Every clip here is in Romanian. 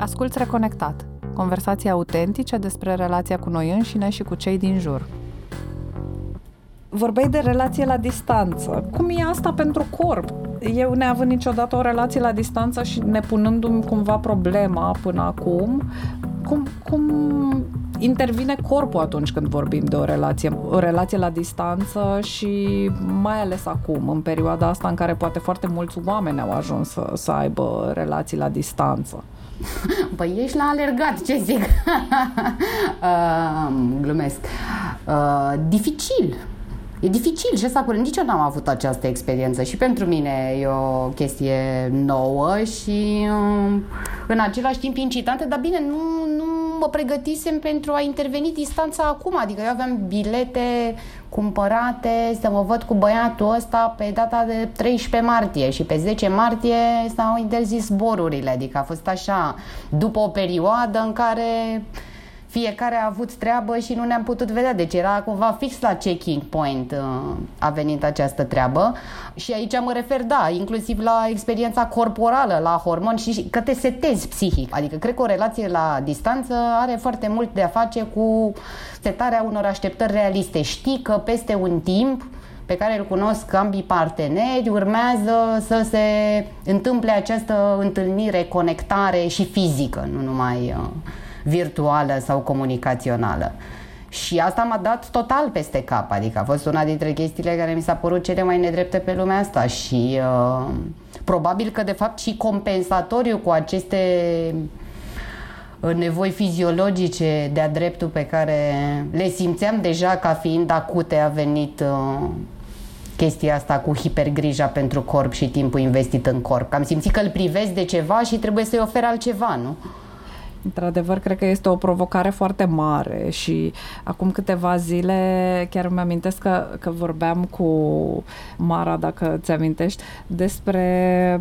Asculți Reconectat, conversații autentice despre relația cu noi înșine și cu cei din jur. Vorbeai de relație la distanță. Cum e asta pentru corp? Eu neavând niciodată o relație la distanță și nepunându-mi cumva problema până acum, cum, cum intervine corpul atunci când vorbim de o relație, o relație la distanță și mai ales acum, în perioada asta în care poate foarte mulți oameni au ajuns să, să aibă relații la distanță. Păi ești la alergat, ce zic? uh, glumesc. Uh, dificil. E dificil și asta nici eu n-am avut această experiență și pentru mine e o chestie nouă și um, în același timp incitantă, dar bine, nu, nu mă pregătisem pentru a interveni distanța acum, adică eu aveam bilete cumpărate să mă văd cu băiatul ăsta pe data de 13 martie și pe 10 martie s-au interzis zborurile, adică a fost așa, după o perioadă în care fiecare a avut treabă și nu ne-am putut vedea. Deci era cumva fix la checking point uh, a venit această treabă. Și aici mă refer, da, inclusiv la experiența corporală, la hormoni și că te setezi psihic. Adică cred că o relație la distanță are foarte mult de a face cu setarea unor așteptări realiste. Știi că peste un timp pe care îl cunosc ambii parteneri, urmează să se întâmple această întâlnire, conectare și fizică, nu numai uh, virtuală sau comunicațională. Și asta m-a dat total peste cap, adică a fost una dintre chestiile care mi s-a părut cele mai nedrepte pe lumea asta și uh, probabil că de fapt și compensatoriu cu aceste uh, nevoi fiziologice de-a dreptul pe care le simțeam deja ca fiind acute a venit uh, chestia asta cu hipergrija pentru corp și timpul investit în corp. Am simțit că îl privesc de ceva și trebuie să-i ofer altceva, nu? Într-adevăr, cred că este o provocare foarte mare și acum câteva zile chiar îmi amintesc că, că vorbeam cu Mara, dacă ți amintești, despre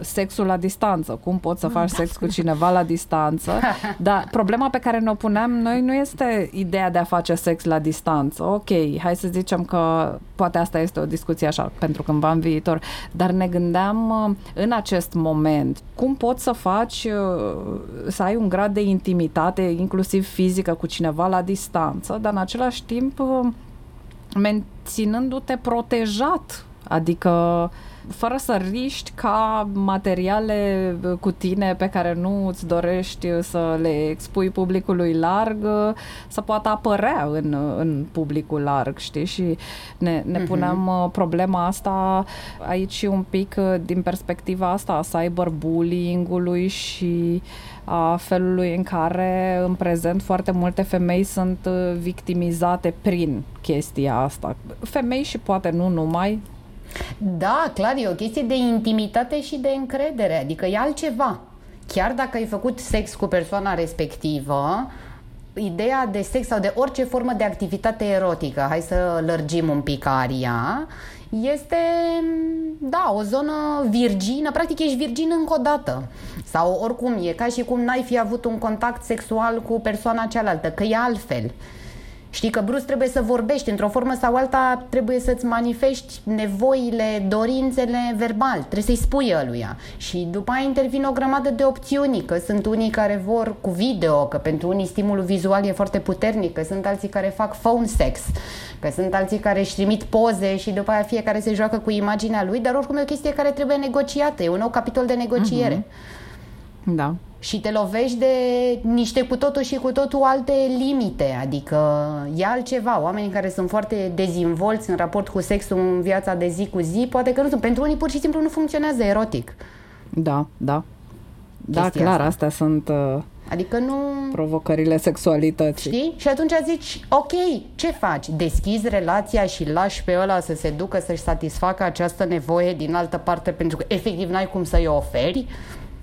sexul la distanță, cum poți să faci sex cu cineva la distanță, dar problema pe care ne-o puneam noi nu este ideea de a face sex la distanță. Ok, hai să zicem că poate asta este o discuție așa pentru cândva în viitor, dar ne gândeam în acest moment cum poți să faci să ai un grad de intimitate, inclusiv fizică, cu cineva la distanță, dar în același timp menținându-te protejat. Adică fără să riști ca materiale cu tine pe care nu îți dorești să le expui publicului larg să poată apărea în, în publicul larg, știi? Și ne, ne uh-huh. puneam problema asta aici un pic din perspectiva asta a cyberbullying-ului și a felului în care în prezent foarte multe femei sunt victimizate prin chestia asta. Femei și poate nu numai, da, clar, e o chestie de intimitate și de încredere, adică e altceva. Chiar dacă ai făcut sex cu persoana respectivă, ideea de sex sau de orice formă de activitate erotică, hai să lărgim un pic aria, este, da, o zonă virgină, practic ești virgin încă o dată. Sau oricum, e ca și cum n-ai fi avut un contact sexual cu persoana cealaltă, că e altfel. Știi că brusc trebuie să vorbești, într-o formă sau alta trebuie să-ți manifesti nevoile, dorințele verbal, trebuie să-i spui ăluia. Și după aia intervin o grămadă de opțiuni, că sunt unii care vor cu video, că pentru unii stimulul vizual e foarte puternic, că sunt alții care fac phone sex, că sunt alții care își trimit poze și după aia fiecare se joacă cu imaginea lui, dar oricum e o chestie care trebuie negociată, e un nou capitol de negociere. Uh-huh. Da și te lovești de niște cu totul și cu totul alte limite, adică e altceva. Oamenii care sunt foarte dezvolți în raport cu sexul în viața de zi cu zi, poate că nu sunt. Pentru unii pur și simplu nu funcționează erotic. Da, da. Da, clar, asta. astea sunt uh, adică nu... provocările sexualității. Știi? Și atunci zici, ok, ce faci? Deschizi relația și lași pe ăla să se ducă să-și satisfacă această nevoie din altă parte pentru că efectiv n-ai cum să-i oferi?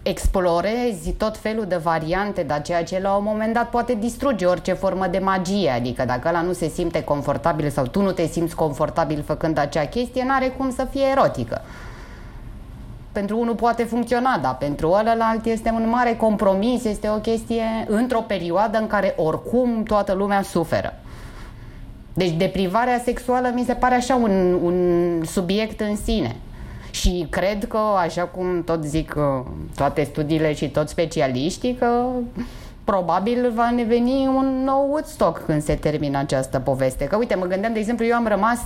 Explorezi tot felul de variante, dar ceea ce la un moment dat poate distruge orice formă de magie, adică dacă ăla nu se simte confortabil sau tu nu te simți confortabil făcând acea chestie, n-are cum să fie erotică. Pentru unul poate funcționa, dar pentru ălălalt este un mare compromis, este o chestie într-o perioadă în care oricum toată lumea suferă. Deci deprivarea sexuală mi se pare așa un, un subiect în sine. Și cred că, așa cum tot zic uh, toate studiile și toți specialiștii, că probabil va ne veni un nou Woodstock când se termină această poveste. Că uite, mă gândeam, de exemplu, eu am rămas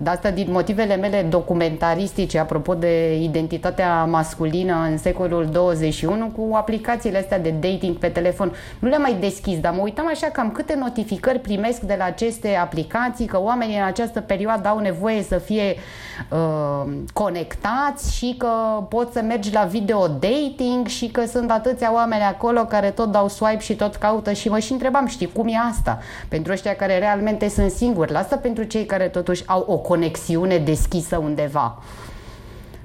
de asta, din motivele mele documentaristice, apropo de identitatea masculină în secolul 21, cu aplicațiile astea de dating pe telefon, nu le-am mai deschis, dar mă uitam așa cam câte notificări primesc de la aceste aplicații, că oamenii în această perioadă au nevoie să fie uh, conectați și că poți să mergi la video dating și că sunt atâția oameni acolo care tot dau swipe și tot caută și mă și întrebam, știi, cum e asta? Pentru ăștia care realmente sunt singuri, lasă pentru cei care totuși au o conexiune deschisă undeva.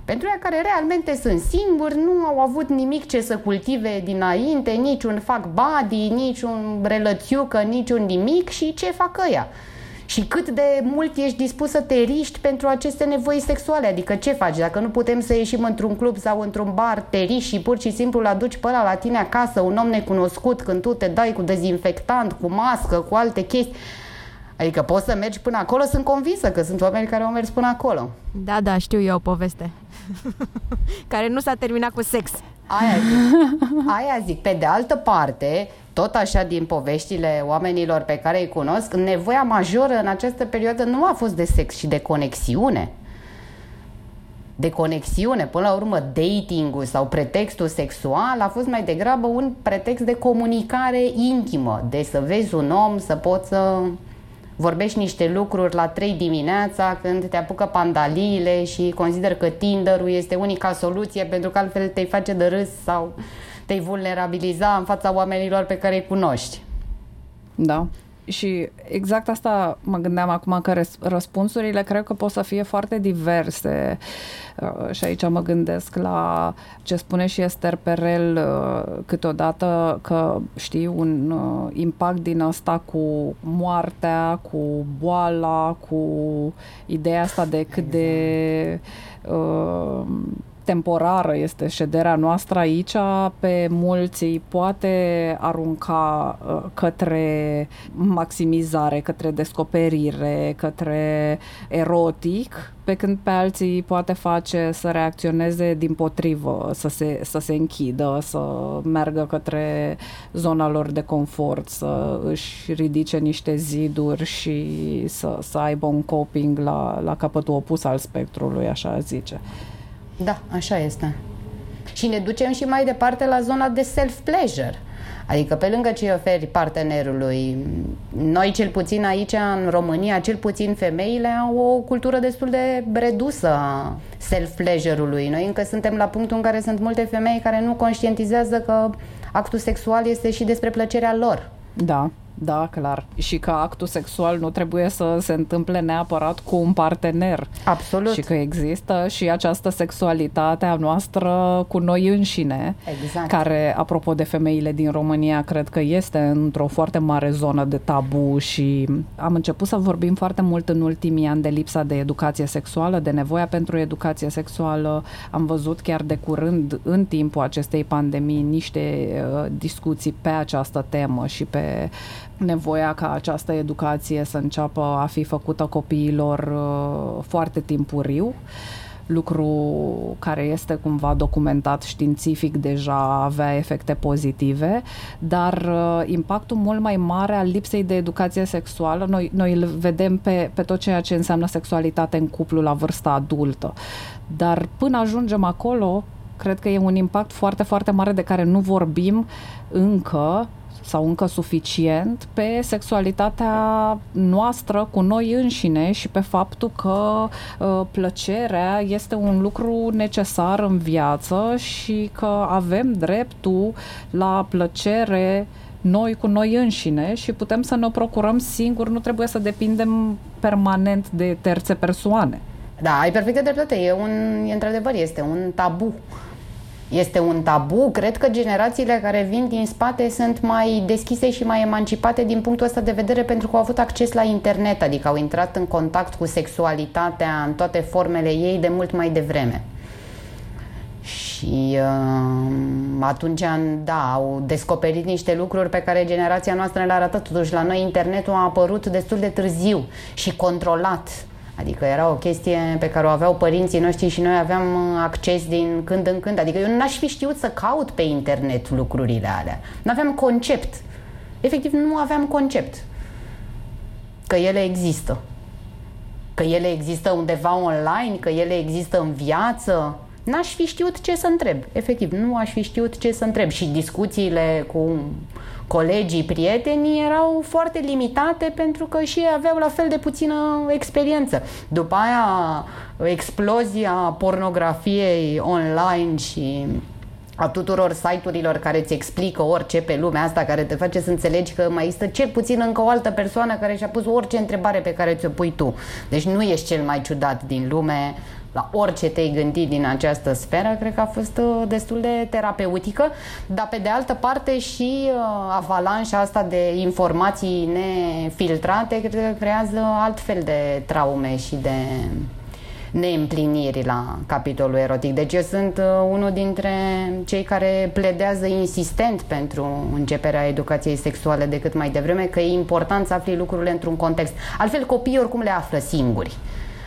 Pentru ea care realmente sunt singuri, nu au avut nimic ce să cultive dinainte, niciun fac body, niciun relățiucă, niciun nimic și ce fac ăia. Și cât de mult ești dispus să te riști pentru aceste nevoi sexuale, adică ce faci? Dacă nu putem să ieșim într-un club sau într-un bar, te riști și pur și simplu îl aduci pe ăla la tine acasă, un om necunoscut, când tu te dai cu dezinfectant, cu mască, cu alte chestii, Adică poți să mergi până acolo, sunt convinsă că sunt oameni care au mers până acolo. Da, da, știu eu o poveste. care nu s-a terminat cu sex. Aia zic. Aia zic. Pe de altă parte, tot așa din poveștile oamenilor pe care îi cunosc, nevoia majoră în această perioadă nu a fost de sex, ci de conexiune. De conexiune, până la urmă datingul sau pretextul sexual a fost mai degrabă un pretext de comunicare intimă, de să vezi un om, să poți să vorbești niște lucruri la 3 dimineața când te apucă pandaliile și consider că Tinder-ul este unica soluție pentru că altfel te-ai face de râs sau te-ai vulnerabiliza în fața oamenilor pe care îi cunoști. Da. Și exact asta mă gândeam acum că răspunsurile cred că pot să fie foarte diverse. Uh, și aici mă gândesc la ce spune și Esther Perel uh, câteodată că știi un uh, impact din asta cu moartea, cu boala, cu ideea asta de cât de uh, temporară este șederea noastră aici, pe mulți îi poate arunca uh, către maximizare, către descoperire, către erotic, pe când pe alții poate face să reacționeze din potrivă, să se, să se închidă, să meargă către zona lor de confort, să își ridice niște ziduri și să, să aibă un coping la, la capătul opus al spectrului, așa zice. Da, așa este. Și ne ducem și mai departe la zona de self-pleasure. Adică pe lângă ce oferi partenerului, noi cel puțin aici în România, cel puțin femeile au o cultură destul de redusă a self-pleasure-ului. Noi încă suntem la punctul în care sunt multe femei care nu conștientizează că actul sexual este și despre plăcerea lor. Da. Da, clar. Și că actul sexual nu trebuie să se întâmple neapărat cu un partener. Absolut. Și că există și această sexualitate a noastră cu noi înșine, exact. care, apropo de femeile din România, cred că este într-o foarte mare zonă de tabu și am început să vorbim foarte mult în ultimii ani de lipsa de educație sexuală, de nevoia pentru educație sexuală. Am văzut chiar de curând, în timpul acestei pandemii, niște uh, discuții pe această temă și pe nevoia ca această educație să înceapă a fi făcută copiilor uh, foarte timpuriu lucru care este cumva documentat științific deja avea efecte pozitive, dar uh, impactul mult mai mare al lipsei de educație sexuală, noi, noi îl vedem pe, pe tot ceea ce înseamnă sexualitate în cuplu la vârsta adultă. Dar până ajungem acolo, cred că e un impact foarte, foarte mare de care nu vorbim încă sau încă suficient pe sexualitatea noastră cu noi înșine și pe faptul că uh, plăcerea este un lucru necesar în viață și că avem dreptul la plăcere noi cu noi înșine și putem să ne o procurăm singur, nu trebuie să depindem permanent de terțe persoane. Da, ai perfectă dreptate. E un, e, într-adevăr, este un tabu este un tabu. Cred că generațiile care vin din spate sunt mai deschise și mai emancipate din punctul ăsta de vedere pentru că au avut acces la internet, adică au intrat în contact cu sexualitatea în toate formele ei de mult mai devreme. Și uh, atunci, da, au descoperit niște lucruri pe care generația noastră le arată. Totuși, la noi internetul a apărut destul de târziu și controlat Adică era o chestie pe care o aveau părinții noștri și noi aveam acces din când în când. Adică eu n-aș fi știut să caut pe internet lucrurile alea. Nu aveam concept. Efectiv, nu aveam concept că ele există. Că ele există undeva online, că ele există în viață. N-aș fi știut ce să întreb. Efectiv, nu aș fi știut ce să întreb. Și discuțiile cu colegii, prietenii erau foarte limitate pentru că și ei aveau la fel de puțină experiență. După aia, explozia pornografiei online și a tuturor site-urilor care îți explică orice pe lumea asta, care te face să înțelegi că mai există cel puțin încă o altă persoană care și-a pus orice întrebare pe care ți-o pui tu. Deci nu ești cel mai ciudat din lume, la orice te-ai gândit din această sferă, cred că a fost uh, destul de terapeutică, dar pe de altă parte și uh, avalanșa asta de informații nefiltrate cred că creează altfel de traume și de neîmpliniri la capitolul erotic. Deci eu sunt uh, unul dintre cei care pledează insistent pentru începerea educației sexuale de cât mai devreme, că e important să afli lucrurile într-un context. Altfel copiii oricum le află singuri.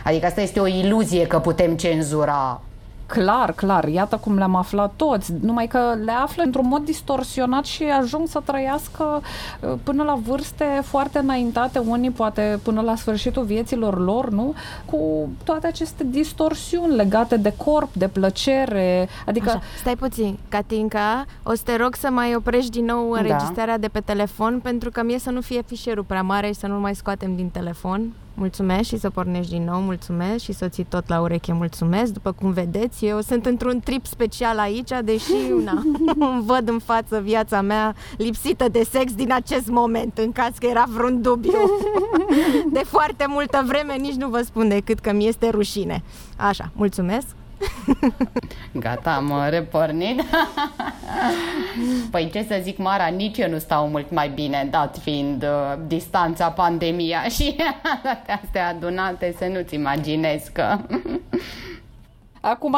Adică asta este o iluzie că putem cenzura Clar, clar, iată cum le-am aflat toți, numai că le află într-un mod distorsionat și ajung să trăiască uh, până la vârste foarte înaintate, unii poate până la sfârșitul vieților lor, nu? Cu toate aceste distorsiuni legate de corp, de plăcere, adică... Așa, stai puțin, Catinca, o să te rog să mai oprești din nou da. înregistrarea da. de pe telefon, pentru că mie să nu fie fișierul prea mare și să nu mai scoatem din telefon mulțumesc și să pornești din nou, mulțumesc și să ții tot la ureche, mulțumesc. După cum vedeți, eu sunt într-un trip special aici, deși una văd în față viața mea lipsită de sex din acest moment, în caz că era vreun dubiu. De foarte multă vreme nici nu vă spun decât că mi este rușine. Așa, mulțumesc. Gata, am repornit. păi ce să zic, Mara, nici eu nu stau mult mai bine, dat fiind uh, distanța, pandemia și toate astea adunate, să nu-ți imaginezi că... Acum,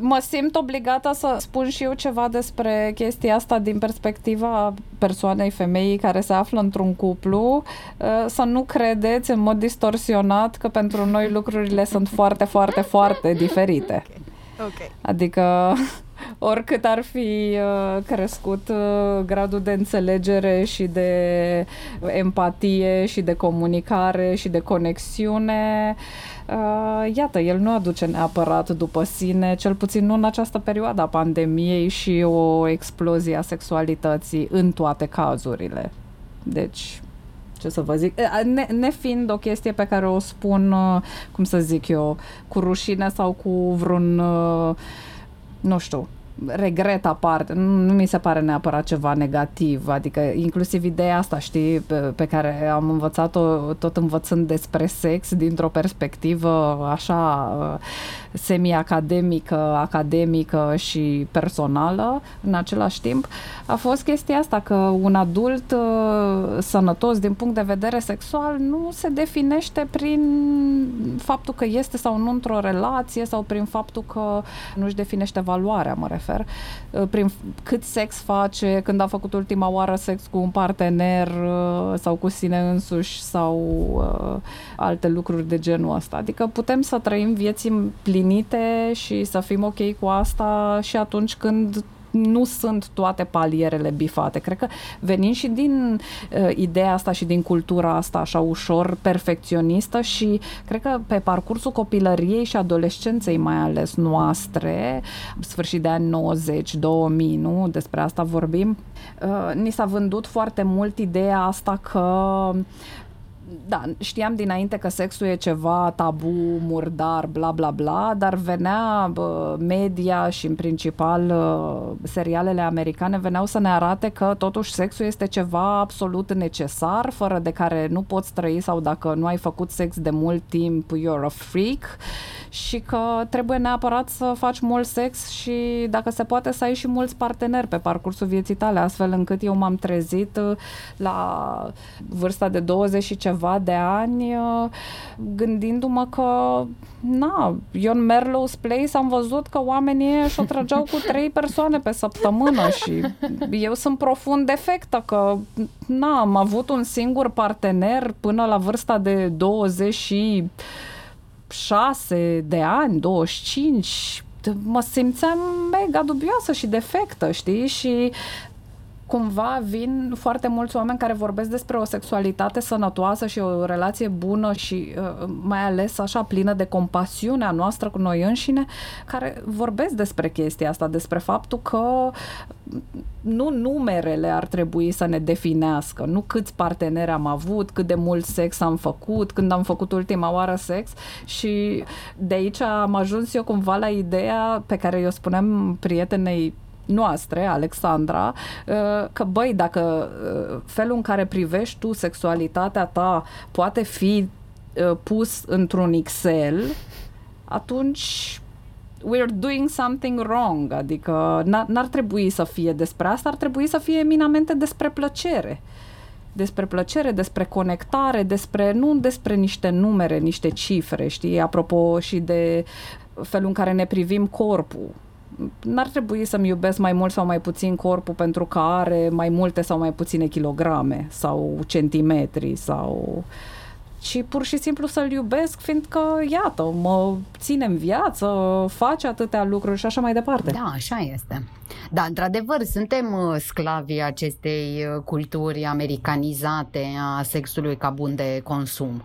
mă simt obligată să spun și eu ceva despre chestia asta din perspectiva persoanei femeii care se află într-un cuplu, uh, să nu credeți în mod distorsionat că pentru noi lucrurile sunt foarte, foarte, foarte diferite. Okay. Okay. Adică oricât ar fi uh, crescut uh, gradul de înțelegere și de empatie și de comunicare și de conexiune, uh, iată, el nu aduce neapărat după sine, cel puțin nu în această perioadă a pandemiei și o explozie a sexualității în toate cazurile. Deci, ce să vă zic, ne, ne fiind o chestie pe care o spun, cum să zic eu, cu rușine sau cu vreun, nu știu, regret aparte, nu, nu mi se pare neapărat ceva negativ, adică inclusiv ideea asta, știi, pe, pe care am învățat-o tot învățând despre sex dintr-o perspectivă așa semi-academică, academică și personală în același timp, a fost chestia asta că un adult uh, sănătos din punct de vedere sexual nu se definește prin faptul că este sau nu într-o relație sau prin faptul că nu-și definește valoarea, mă refer, uh, prin cât sex face, când a făcut ultima oară sex cu un partener uh, sau cu sine însuși sau uh, alte lucruri de genul ăsta. Adică putem să trăim vieți pline împlinite și să fim ok cu asta și atunci când nu sunt toate palierele bifate. Cred că venim și din uh, ideea asta și din cultura asta așa ușor perfecționistă și cred că pe parcursul copilăriei și adolescenței mai ales noastre, sfârșit de ani 90, 2000, nu? Despre asta vorbim. Uh, ni s-a vândut foarte mult ideea asta că da, știam dinainte că sexul e ceva tabu, murdar, bla bla bla, dar venea bă, media și în principal serialele americane veneau să ne arate că totuși sexul este ceva absolut necesar, fără de care nu poți trăi sau dacă nu ai făcut sex de mult timp, you're a freak și că trebuie neapărat să faci mult sex și dacă se poate să ai și mulți parteneri pe parcursul vieții tale, astfel încât eu m-am trezit la vârsta de 20 și ceva ceva de ani uh, gândindu-mă că na, eu în Merlow's Place am văzut că oamenii își o trăgeau cu trei persoane pe săptămână și eu sunt profund defectă că na, am avut un singur partener până la vârsta de 26 de ani, 25 mă simțeam mega dubioasă și defectă, știi? Și cumva vin foarte mulți oameni care vorbesc despre o sexualitate sănătoasă și o relație bună și uh, mai ales așa plină de compasiune a noastră cu noi înșine, care vorbesc despre chestia asta, despre faptul că nu numerele ar trebui să ne definească, nu câți parteneri am avut, cât de mult sex am făcut, când am făcut ultima oară sex. Și de aici am ajuns eu cumva la ideea pe care eu spuneam prietenei noastre, Alexandra, uh, că băi, dacă uh, felul în care privești tu sexualitatea ta poate fi uh, pus într-un Excel, atunci we're doing something wrong, adică n-ar trebui să fie despre asta, ar trebui să fie eminamente despre plăcere. Despre plăcere, despre conectare, despre, nu despre niște numere, niște cifre, știi, apropo și de felul în care ne privim corpul n-ar trebui să-mi iubesc mai mult sau mai puțin corpul pentru că are mai multe sau mai puține kilograme sau centimetri sau ci pur și simplu să-l iubesc, fiindcă, iată, mă ține în viață, face atâtea lucruri și așa mai departe. Da, așa este. Da, într-adevăr, suntem uh, sclavii acestei uh, culturi americanizate a sexului ca bun de consum.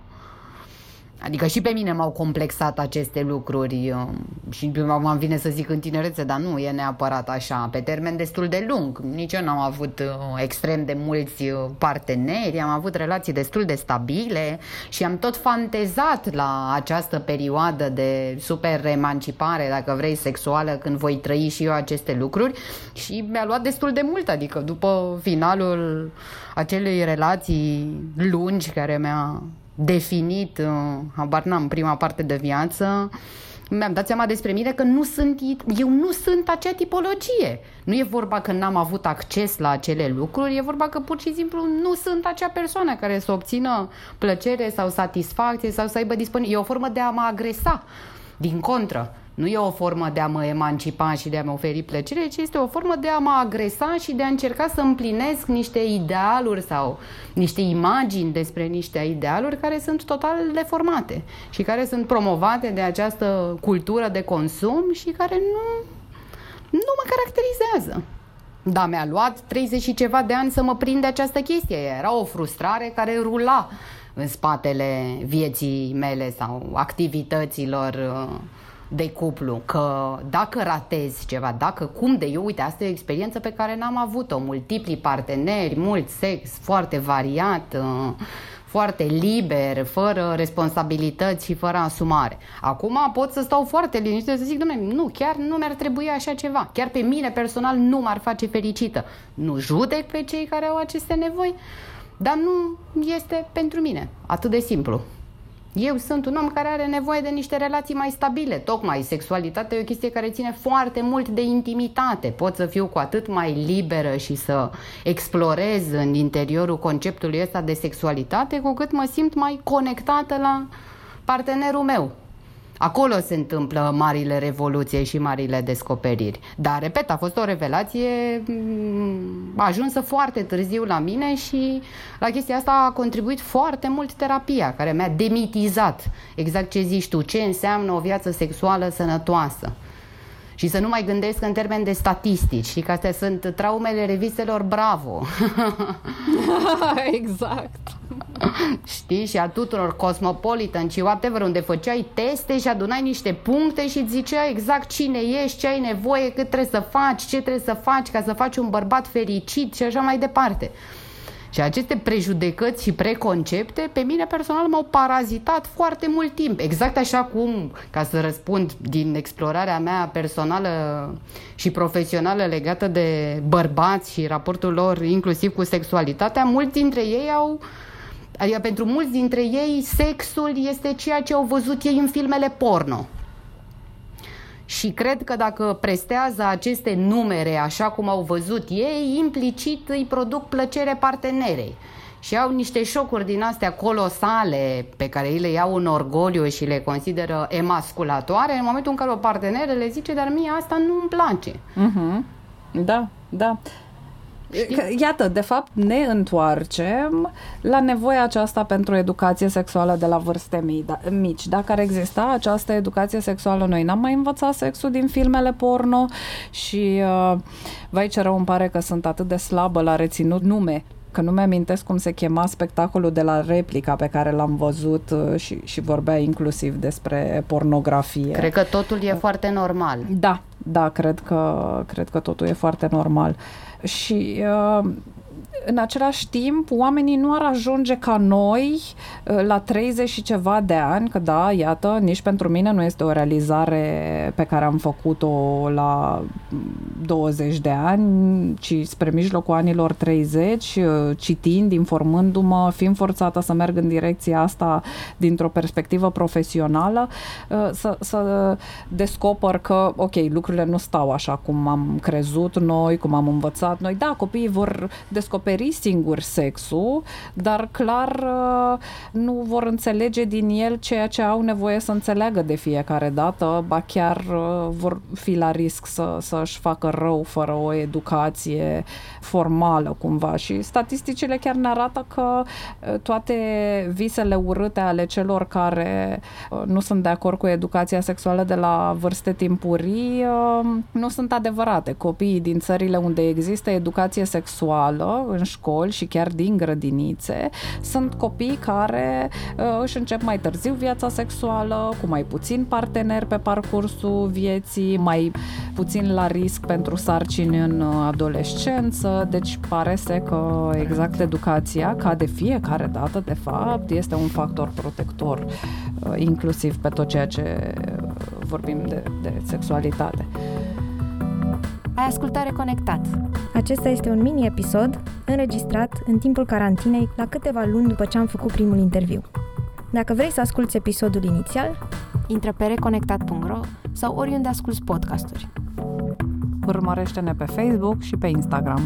Adică și pe mine m-au complexat aceste lucruri um, și m-am vine să zic în tinerețe, dar nu e neapărat așa, pe termen destul de lung. Nici eu n-am avut uh, extrem de mulți uh, parteneri, am avut relații destul de stabile și am tot fantezat la această perioadă de super emancipare, dacă vrei, sexuală, când voi trăi și eu aceste lucruri și mi-a luat destul de mult, adică după finalul acelei relații lungi care mi-a definit, uh, habar n-am, prima parte de viață, mi-am dat seama despre mine că nu sunt, eu nu sunt acea tipologie. Nu e vorba că n-am avut acces la acele lucruri, e vorba că pur și simplu nu sunt acea persoană care să obțină plăcere sau satisfacție sau să aibă disponibil. E o formă de a mă agresa. Din contră, nu e o formă de a mă emancipa și de a mă oferi plăcere, ci este o formă de a mă agresa și de a încerca să împlinesc niște idealuri sau niște imagini despre niște idealuri care sunt total deformate și care sunt promovate de această cultură de consum și care nu, nu mă caracterizează. Da, mi-a luat 30 și ceva de ani să mă prind de această chestie. Era o frustrare care rula în spatele vieții mele sau activităților uh, de cuplu, că dacă ratezi ceva, dacă cum de eu, uite, asta e o experiență pe care n-am avut-o, multipli parteneri, mult sex, foarte variat, uh, foarte liber, fără responsabilități și fără asumare. Acum pot să stau foarte liniște să zic, domnule, nu, chiar nu mi-ar trebui așa ceva. Chiar pe mine personal nu m-ar face fericită. Nu judec pe cei care au aceste nevoi, dar nu este pentru mine. Atât de simplu. Eu sunt un om care are nevoie de niște relații mai stabile. Tocmai sexualitatea e o chestie care ține foarte mult de intimitate. Pot să fiu cu atât mai liberă și să explorez în interiorul conceptului ăsta de sexualitate, cu cât mă simt mai conectată la partenerul meu. Acolo se întâmplă marile revoluție și marile descoperiri. Dar, repet, a fost o revelație mm, ajunsă foarte târziu la mine și la chestia asta a contribuit foarte mult terapia, care mi-a demitizat exact ce zici tu, ce înseamnă o viață sexuală sănătoasă și să nu mai gândesc în termen de statistici și că astea sunt traumele revistelor Bravo. exact. Știi? Și a tuturor Cosmopolitan și whatever, unde făceai teste și adunai niște puncte și îți zicea exact cine ești, ce ai nevoie, cât trebuie să faci, ce trebuie să faci ca să faci un bărbat fericit și așa mai departe. Și aceste prejudecăți și preconcepte pe mine personal m-au parazitat foarte mult timp. Exact așa cum, ca să răspund din explorarea mea personală și profesională legată de bărbați și raportul lor inclusiv cu sexualitatea, mulți dintre ei au Adică pentru mulți dintre ei sexul este ceea ce au văzut ei în filmele porno. Și cred că dacă prestează aceste numere așa cum au văzut ei, implicit îi produc plăcere partenerei. și au niște șocuri din astea colosale pe care ei le iau în orgoliu și le consideră emasculatoare în momentul în care o parteneră le zice, dar mie asta nu-mi place. Uh-huh. Da, da. Că, iată, de fapt ne întoarcem la nevoia aceasta pentru educație sexuală de la vârste mici. Da, mici. Dacă ar exista această educație sexuală, noi n-am mai învățat sexul din filmele porno și uh, vai ce rău îmi pare că sunt atât de slabă la reținut nume că nu mi-amintesc cum se chema spectacolul de la replica pe care l-am văzut uh, și, și vorbea inclusiv despre pornografie. Cred că totul e foarte normal. Da, da, cred că, cred că totul e foarte normal. Uh, și uh, în același timp, oamenii nu ar ajunge ca noi uh, la 30 și ceva de ani, că da, iată, nici pentru mine nu este o realizare pe care am făcut-o la 20 de ani, ci spre mijlocul anilor 30, uh, citind, informându-mă, fiind forțată să merg în direcția asta dintr-o perspectivă profesională, uh, să, să descoper că, ok, lucrurile nu stau așa cum am crezut noi, cum am învățat noi. Da, copiii vor descoperi descoperi singur sexul, dar clar uh, nu vor înțelege din el ceea ce au nevoie să înțeleagă de fiecare dată, ba chiar uh, vor fi la risc să, să-și facă rău fără o educație formală cumva și statisticile chiar ne arată că uh, toate visele urâte ale celor care nu sunt de acord cu educația sexuală de la vârste timpurii nu sunt adevărate. Copiii din țările unde există educație sexuală în școli și chiar din grădinițe sunt copii care uh, își încep mai târziu viața sexuală, cu mai puțin parteneri pe parcursul vieții, mai puțin la risc pentru sarcini în adolescență, deci pare să că exact educația, ca de fiecare dată, de fapt, este un factor protector, uh, inclusiv pe tot ceea ce vorbim de, de sexualitate. Ai ascultat Reconectat. Acesta este un mini-episod înregistrat în timpul carantinei la câteva luni după ce am făcut primul interviu. Dacă vrei să asculti episodul inițial, intră pe reconectat.ro sau oriunde asculti podcasturi. Urmărește-ne pe Facebook și pe Instagram.